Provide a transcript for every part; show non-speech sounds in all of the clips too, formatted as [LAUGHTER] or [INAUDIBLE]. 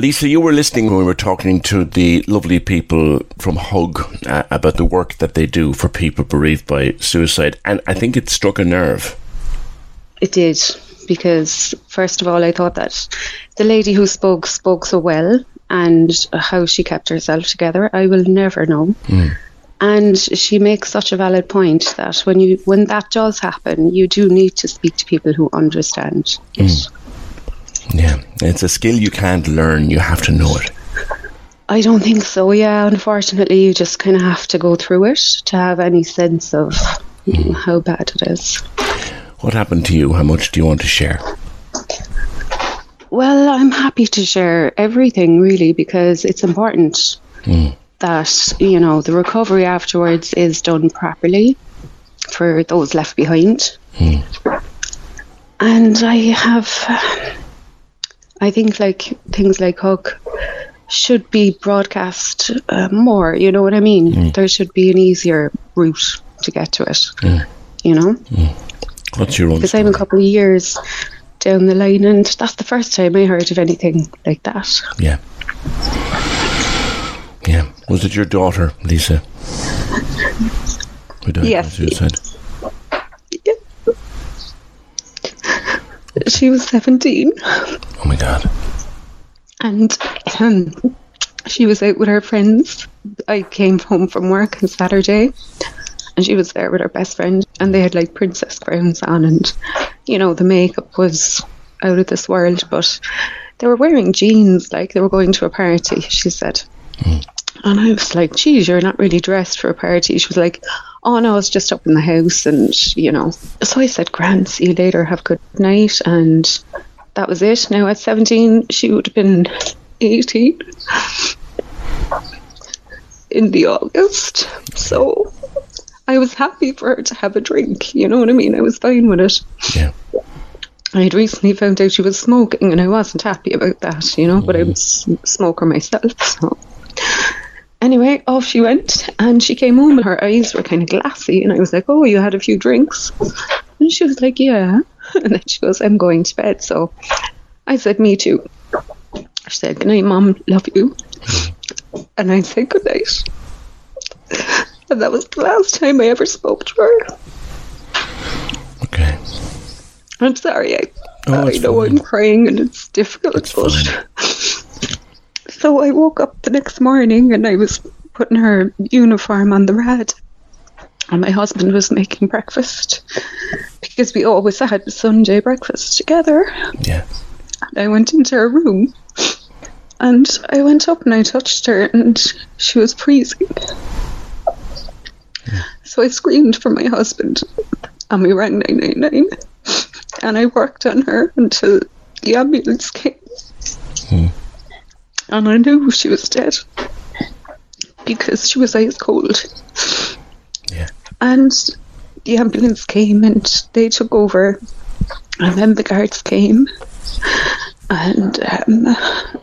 Lisa, you were listening when we were talking to the lovely people from Hug uh, about the work that they do for people bereaved by suicide, and I think it struck a nerve. It did, because first of all, I thought that the lady who spoke spoke so well, and how she kept herself together, I will never know. And she makes such a valid point that when you when that does happen, you do need to speak to people who understand it. Yeah, it's a skill you can't learn, you have to know it. I don't think so. Yeah, unfortunately, you just kind of have to go through it to have any sense of how bad it is. What happened to you? How much do you want to share? Well, I'm happy to share everything really because it's important hmm. that you know the recovery afterwards is done properly for those left behind. Hmm. And I have, I think, like things like Hug should be broadcast uh, more. You know what I mean? Mm. There should be an easier route to get to it. Mm. You know, mm. What's your own because I'm a couple of years down the line, and that's the first time I heard of anything like that. Yeah. Yeah. Was it your daughter, Lisa? Who died by Yes. She was 17. Oh my god. and um, she was out with her friends. I came home from work on Saturday, and she was there with her best friend, and they had like princess crowns on, and you know the makeup was out of this world, but they were wearing jeans, like they were going to a party. She said. And I was like, geez, you're not really dressed for a party. She was like, oh no, I was just up in the house. And, you know, so I said, grand, see you later, have a good night. And that was it. Now at 17, she would have been 18 in the August. So I was happy for her to have a drink. You know what I mean? I was fine with it. Yeah. I had recently found out she was smoking, and I wasn't happy about that, you know, but I mm. was a smoker myself. So anyway, off she went, and she came home, and her eyes were kind of glassy, and I was like, "Oh, you had a few drinks?" And she was like, "Yeah," [LAUGHS] and then she goes, "I'm going to bed." So I said, "Me too." She said, "Good night, mom. Love you," [LAUGHS] and I said, "Good night." [LAUGHS] And that was the last time I ever spoke to her. Okay. I'm sorry. I, Oh, I know fine. I'm crying and it's difficult, It's but. So I woke up the next morning and I was putting her uniform on the rad, and my husband was making breakfast because we always had Sunday breakfast together. Yeah. And I went into her room, and I went up and I touched her, and she was freezing. So I screamed for my husband, and we rang 999, and I worked on her until the ambulance came. Hmm. And I knew she was dead because she was ice cold. Yeah. And the ambulance came and they took over, and then the guards came. And um,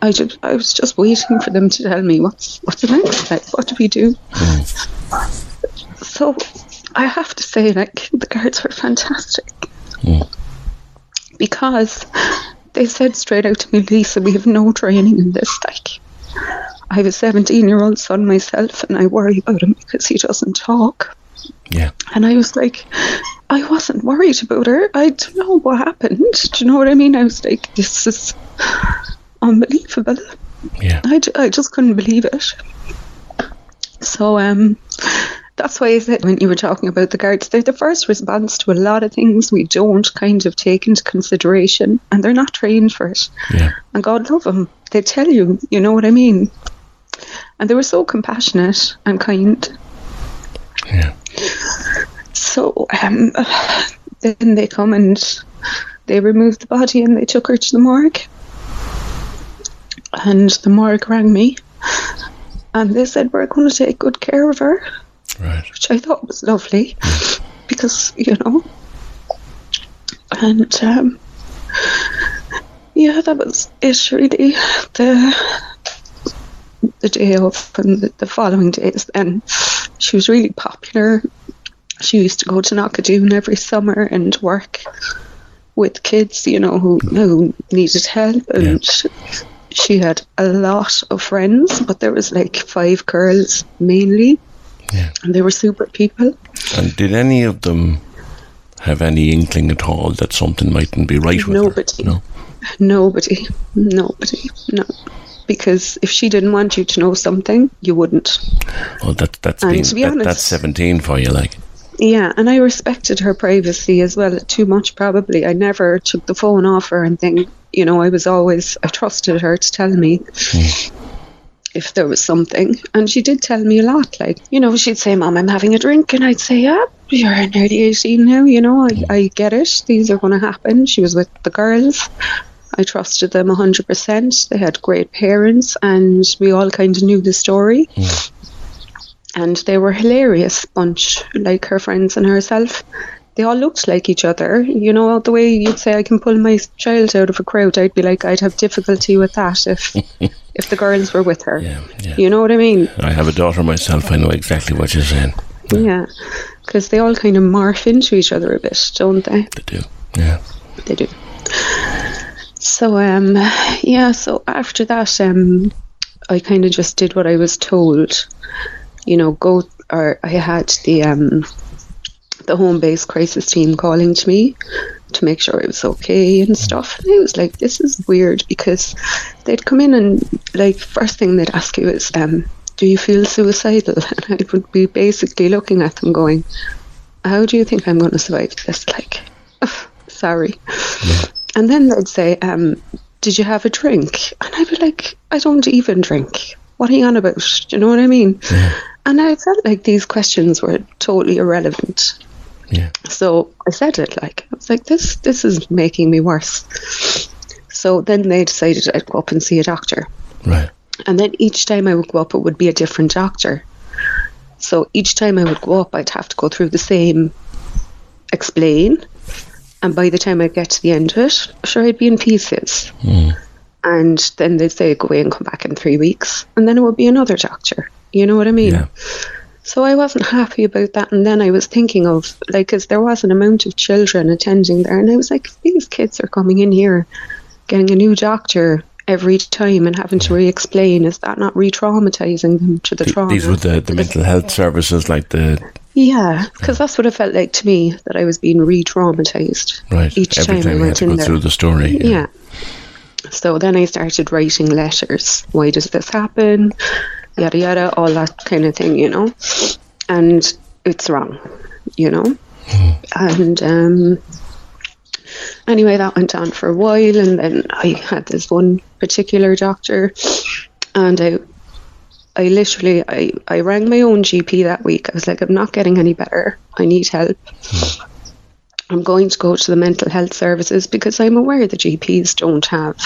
I just, I was just waiting for them to tell me what's what's the next step. What do we do? So I have to say, like the guards were fantastic because they said straight out to me, Lisa, we have no training in this. Like, I have a 17 year old son myself, and I worry about him because he doesn't talk. Yeah. And I was like, I wasn't worried about her. I don't know what happened. Do you know what I mean? I was like, this is unbelievable. Yeah. I, I just couldn't believe it. So, um, that's why I said when you were talking about the guards, they're the first response to a lot of things we don't kind of take into consideration, and they're not trained for it. Yeah. And God love them. They tell you, you know what I mean? And they were so compassionate and kind. Yeah. So um, then they come and they removed the body and they took her to the morgue. And the morgue rang me and they said, We're going to take good care of her, Right. which I thought was lovely because, you know. And um, yeah, that was it really. The the day of and the, the following days then she was really popular she used to go to Knockadoon every summer and work with kids, you know, who, who needed help. And she had a lot of friends, but there was like five girls mainly. Yeah. And they were super people. And did any of them have any inkling at all that something mightn't be right with Nobody. her? No. Nobody. Nobody. No. Because if she didn't want you to know something, you wouldn't. Well, that, that's And been, to be that, honest- that's 17 for you, like. Yeah, and I respected her privacy as well, too much probably. I never took the phone off her and thing. You know, I was always, I trusted her to tell me if there was something. And she did tell me a lot. Like, you know, she'd say, Mom, I'm having a drink. And I'd say, Yeah, you're nearly 18 now. You know, I, I get it. These are going to happen. She was with the girls. I trusted them 100%. They had great parents, and we all kind of knew the story hmm. and they were hilarious bunch, like her friends and herself. They all looked like each other. You know, the way you'd say I can pull my child out of a crowd, I'd be like, I'd have difficulty with that if [LAUGHS] if the girls were with her. Yeah, yeah. You know what I mean? I have a daughter myself. I know exactly what you're saying. Yeah. Because they all kind of morph into each other a bit, don't they? They do. Yeah. They do. So um yeah, so after that um I kind of just did what I was told. You know, go or I had the um the home based crisis team calling to me to make sure it was okay and stuff. And I was like, this is weird because they'd come in and like first thing they'd ask you is, um, do you feel suicidal? [LAUGHS] And I would be basically looking at them going, how do you think I'm going to survive this? Like, "Ugh, sorry. And then they'd say, um, did you have a drink? And I'd be like, I don't even drink. What are you on about? Do you know what I mean? And I felt like these questions were totally irrelevant. Yeah. So I said it like I was like, this this is making me worse. So then they decided I'd go up and see a doctor. Right. And then each time I would go up it would be a different doctor. So each time I would go up I'd have to go through the same explain and by the time I get to the end of it, sure I'd be in pieces. Hmm. And then they'd say go away and come back in three weeks. And then it would be another doctor. You know what I mean? Yeah. So I wasn't [LAUGHS] happy about that. And then I was thinking of, like, because there was an amount of children attending there. And I was like, these kids are coming in here, getting a new doctor every time and having to re explain, is that not re traumatizing them to the Th- trauma? These were the, the mental health services, like the. Yeah, because that's what it felt like to me, that I was being re traumatized Right. each Every time, I went to in go there. through the story. Yeah. So then I started writing letters. Why does this happen? Yada yada, all that kind of thing, you know. And it's wrong, you know. And um, anyway, that went on for a while, and then I had this one particular doctor, and I. I literally, I, I rang my own GP that week. I was like, I'm not getting any better. I need help. I'm going to go to the mental health services because I'm aware the GPs don't have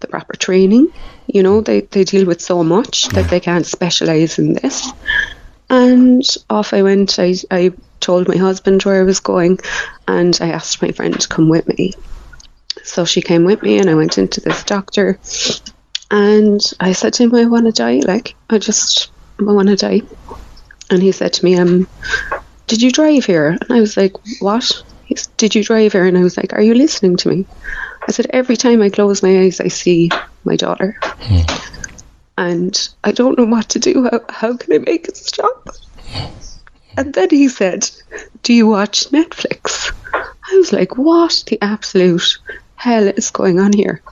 the proper training. You know, they, they deal with so much that they can't specialise in this. And off I went. I, I told my husband where I was going and I asked my friend to come with me. So she came with me and I went into this doctor and I said to him, I want to die. Like, I just, I want to die. And he said to me, um, did you drive here? And I was like, what? He said, did you drive here? And I was like, are you listening to me? I said, every time I close my eyes, I see my daughter. Hmm. And I don't know what to do. How, how can I make it stop? And then he said, Do you watch Netflix? I was like, What the absolute hell is going on here?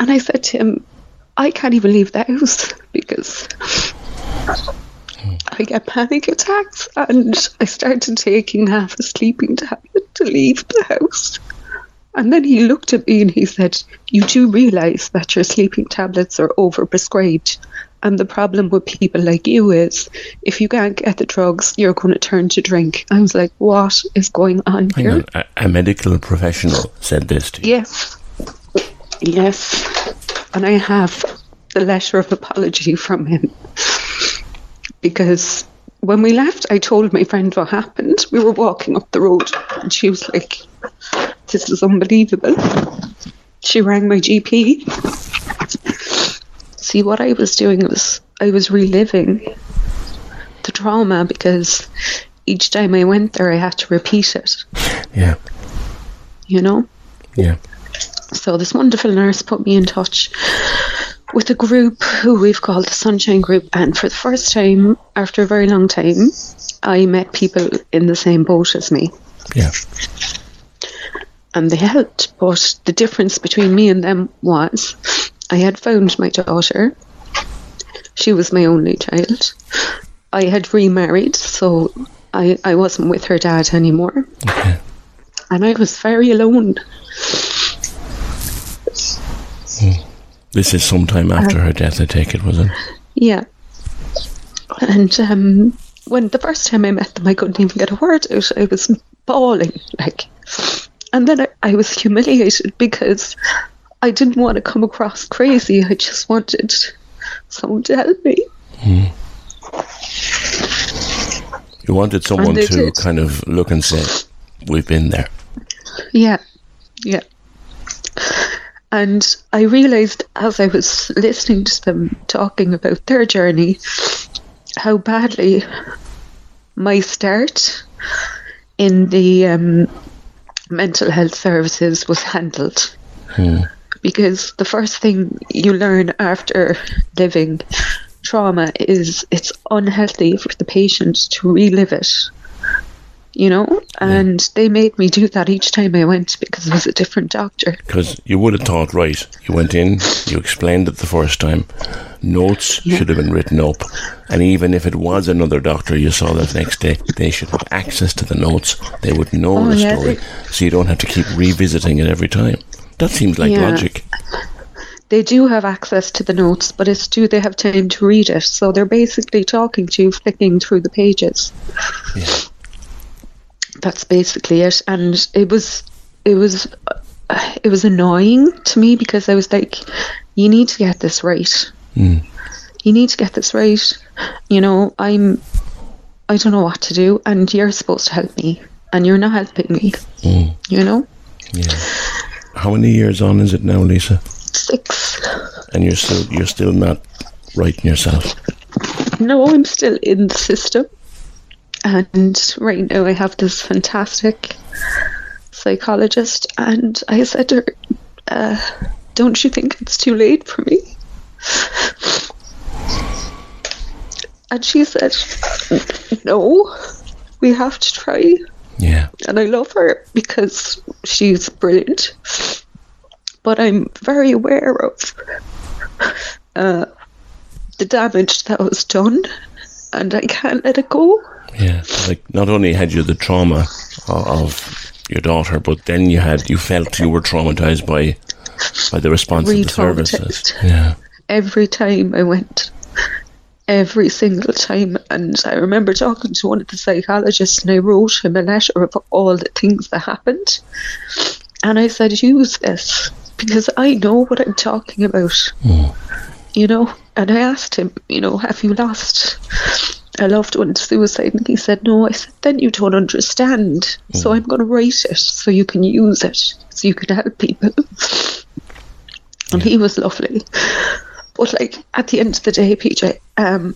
And I said to him, I can't even leave the house [LAUGHS] because I get panic attacks and I started taking half a sleeping tablet to leave the house. And then he looked at me and he said, You do realise that your sleeping tablets are overprescribed. And the problem with people like you is if you can't get the drugs, you're going to turn to drink. I was like, What is going on here? on, a, a medical professional said this to you. Yes. Yes. And I have the letter of apology from him. Because when we left, I told my friend what happened. We were walking up the road and she was like, This is unbelievable. She rang my GP. See, what I was doing was I was reliving the trauma because each time I went there, I had to repeat it, Yeah, you know? yeah. So this wonderful nurse put me in touch with a group who we've called the Sunshine Group, and for the first time, after a very long time, I met people in the same boat as me, Yeah. And they helped. But the difference between me and them was, I had found my daughter. She was my only child. I had remarried, so I I wasn't with her dad anymore, Okay. [LAUGHS] and I was very alone. This is sometime after her death, I take it, was it? Yeah. And um, when the first time I met them, I couldn't even get a word out. I was bawling, like. And then I, I was humiliated because I didn't want to come across crazy. I just wanted someone to help me. You wanted someone to did. kind of look and say, "We've been there." Yeah, yeah. And I realised as I was listening to them talking about their journey, how badly my start in the um, mental health services was handled. Hmm. Because the first thing you learn after living trauma is it's unhealthy for the patient to relive it you know and they made me do that each time i went because it was a different doctor Because you would have thought, right, you went in, you explained it the first time, notes should have been written up, and even if it was another doctor you saw the next day, they should have access to the notes. They would know Oh, the yeah, story, they- so you don't have to keep revisiting it every time. That seems like Yeah. logic. they do have access to the notes but it's do they have time to read it so they're basically talking to you flicking through the pages Yeah. That's basically it and it was it was it was annoying to me because i was like you need to get this right hmm. you need to get this right you know i'm i don't know what to do and you're supposed to help me and you're not helping me hmm. you know Yeah. How many years on is it now, Lisa? six And you're still you're still not right in yourself. No, I'm still in the system. And right now I have this fantastic psychologist. And I said to her, uh, Don't you think it's too late for me? [LAUGHS] And she said, No, we have to try. Yeah. And I love her because she's brilliant. But I'm very aware of uh, the damage that was done, and I can't let it go. Yeah, like not only had you the trauma of your daughter, but then you had you felt you were traumatized by by the response of the services. Re-traumatized. Yeah, Every time I went, every single time. And I remember talking to one of the psychologists, and I wrote him a letter of all the things that happened. And I said, use this because I know what I'm talking about. Hmm. You know, and I asked him, you know, have you lost a loved one suicide? And he said, no. I said, then you don't understand. So I'm going to write it so you can use it, so you can help people. And he was lovely. But like at the end of the day, PJ, um,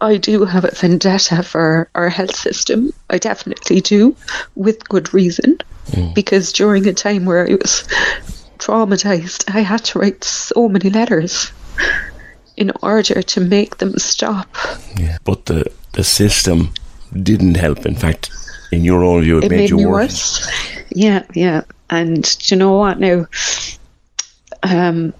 I do have a vendetta for our health system. I definitely do, with good reason. Because during a time where I was traumatized, I had to write so many letters in order to make them stop. yeah. But the the system didn't help. In fact, in your own view, it, it made, made you worse. worse. Yeah, yeah. And do you know what now? Um,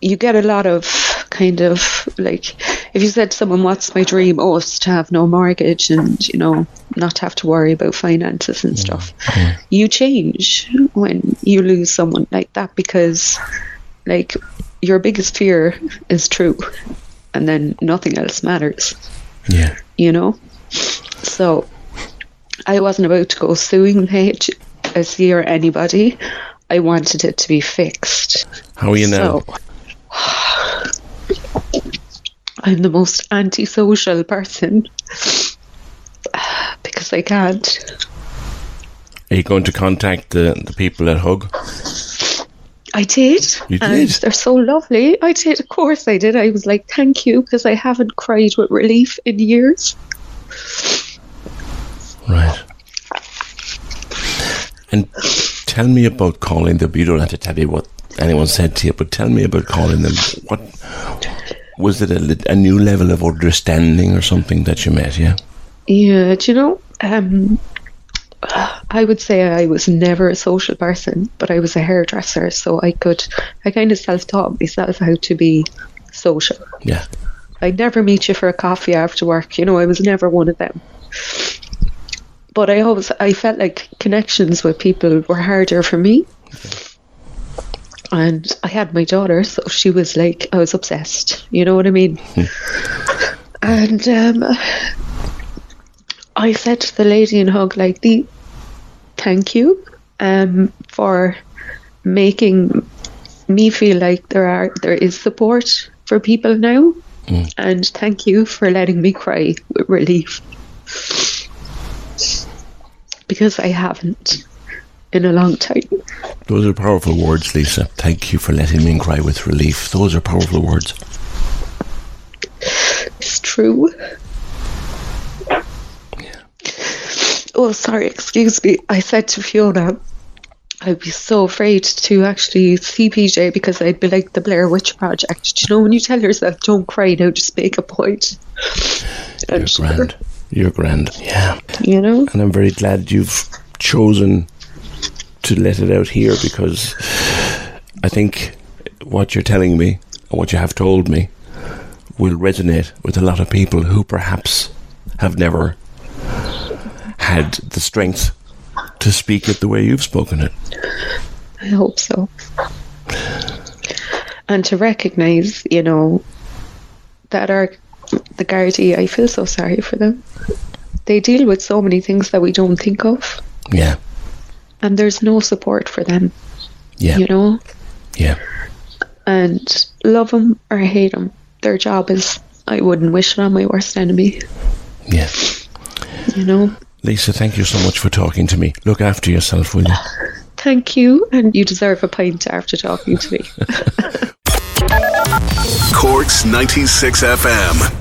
you get a lot of kind of like if you said to someone, "What's my dream?" Oh, it's to have no mortgage and you know not have to worry about finances and stuff. You change when you lose someone like that because, like, your biggest fear is true, and then nothing else matters Yeah. you know. So I wasn't about to go suing the HSE or anybody. I wanted it to be fixed. How are you now? I'm the most antisocial person because I can't. Are you going to contact the, the people at Hug? I did. You and did? they're so lovely. I did. Of course I did. I was like, thank you, because I haven't cried with relief in years. Right. And tell me about calling them. You don't have to tell me what anyone said to you, but tell me about calling them. What was it? A, a new level of understanding or something that you met? Yeah. Yeah, do you know, um, I would say I was never a social person, but I was a hairdresser, so I could, I kind of self taught myself how to be social. Yeah. I'd never meet you for a coffee after work, you know, I was never one of them. But I always, I felt like connections with people were harder for me. And I had my daughter, so she was like, I was obsessed, you know what I mean? and um, I said to the lady in Hug, like, the thank you um, for making me feel like there are there is support for people now, and thank you for letting me cry with relief because I haven't in a long time. Those are powerful words, Lisa. Thank you for letting me cry with relief. Those are powerful words. It's true. Oh, sorry, excuse me. I said to Fiona, I'd be so afraid to actually see PJ because I'd be like the Blair Witch Project. Do you know when you tell yourself, don't cry now, just make a point? You're And grand. You're grand. Yeah. You know? And I'm very glad you've chosen to let it out here because I think what you're telling me, or what you have told me, will resonate with a lot of people who perhaps have never had the strength to speak it the way you've spoken it. I hope so. And to recognise, you know, that our the Gardaí, I feel so sorry for them. They deal with so many things that we don't think of, Yeah. and there's no support for them, Yeah. you know. Yeah. And love them or hate them, their job is. I wouldn't wish it on my worst enemy, Yeah. you know. Lisa, thank you so much for talking to me. Look after yourself, will you? [LAUGHS] Thank you, and you deserve a pint after talking to me. [LAUGHS] Corks 96 FM.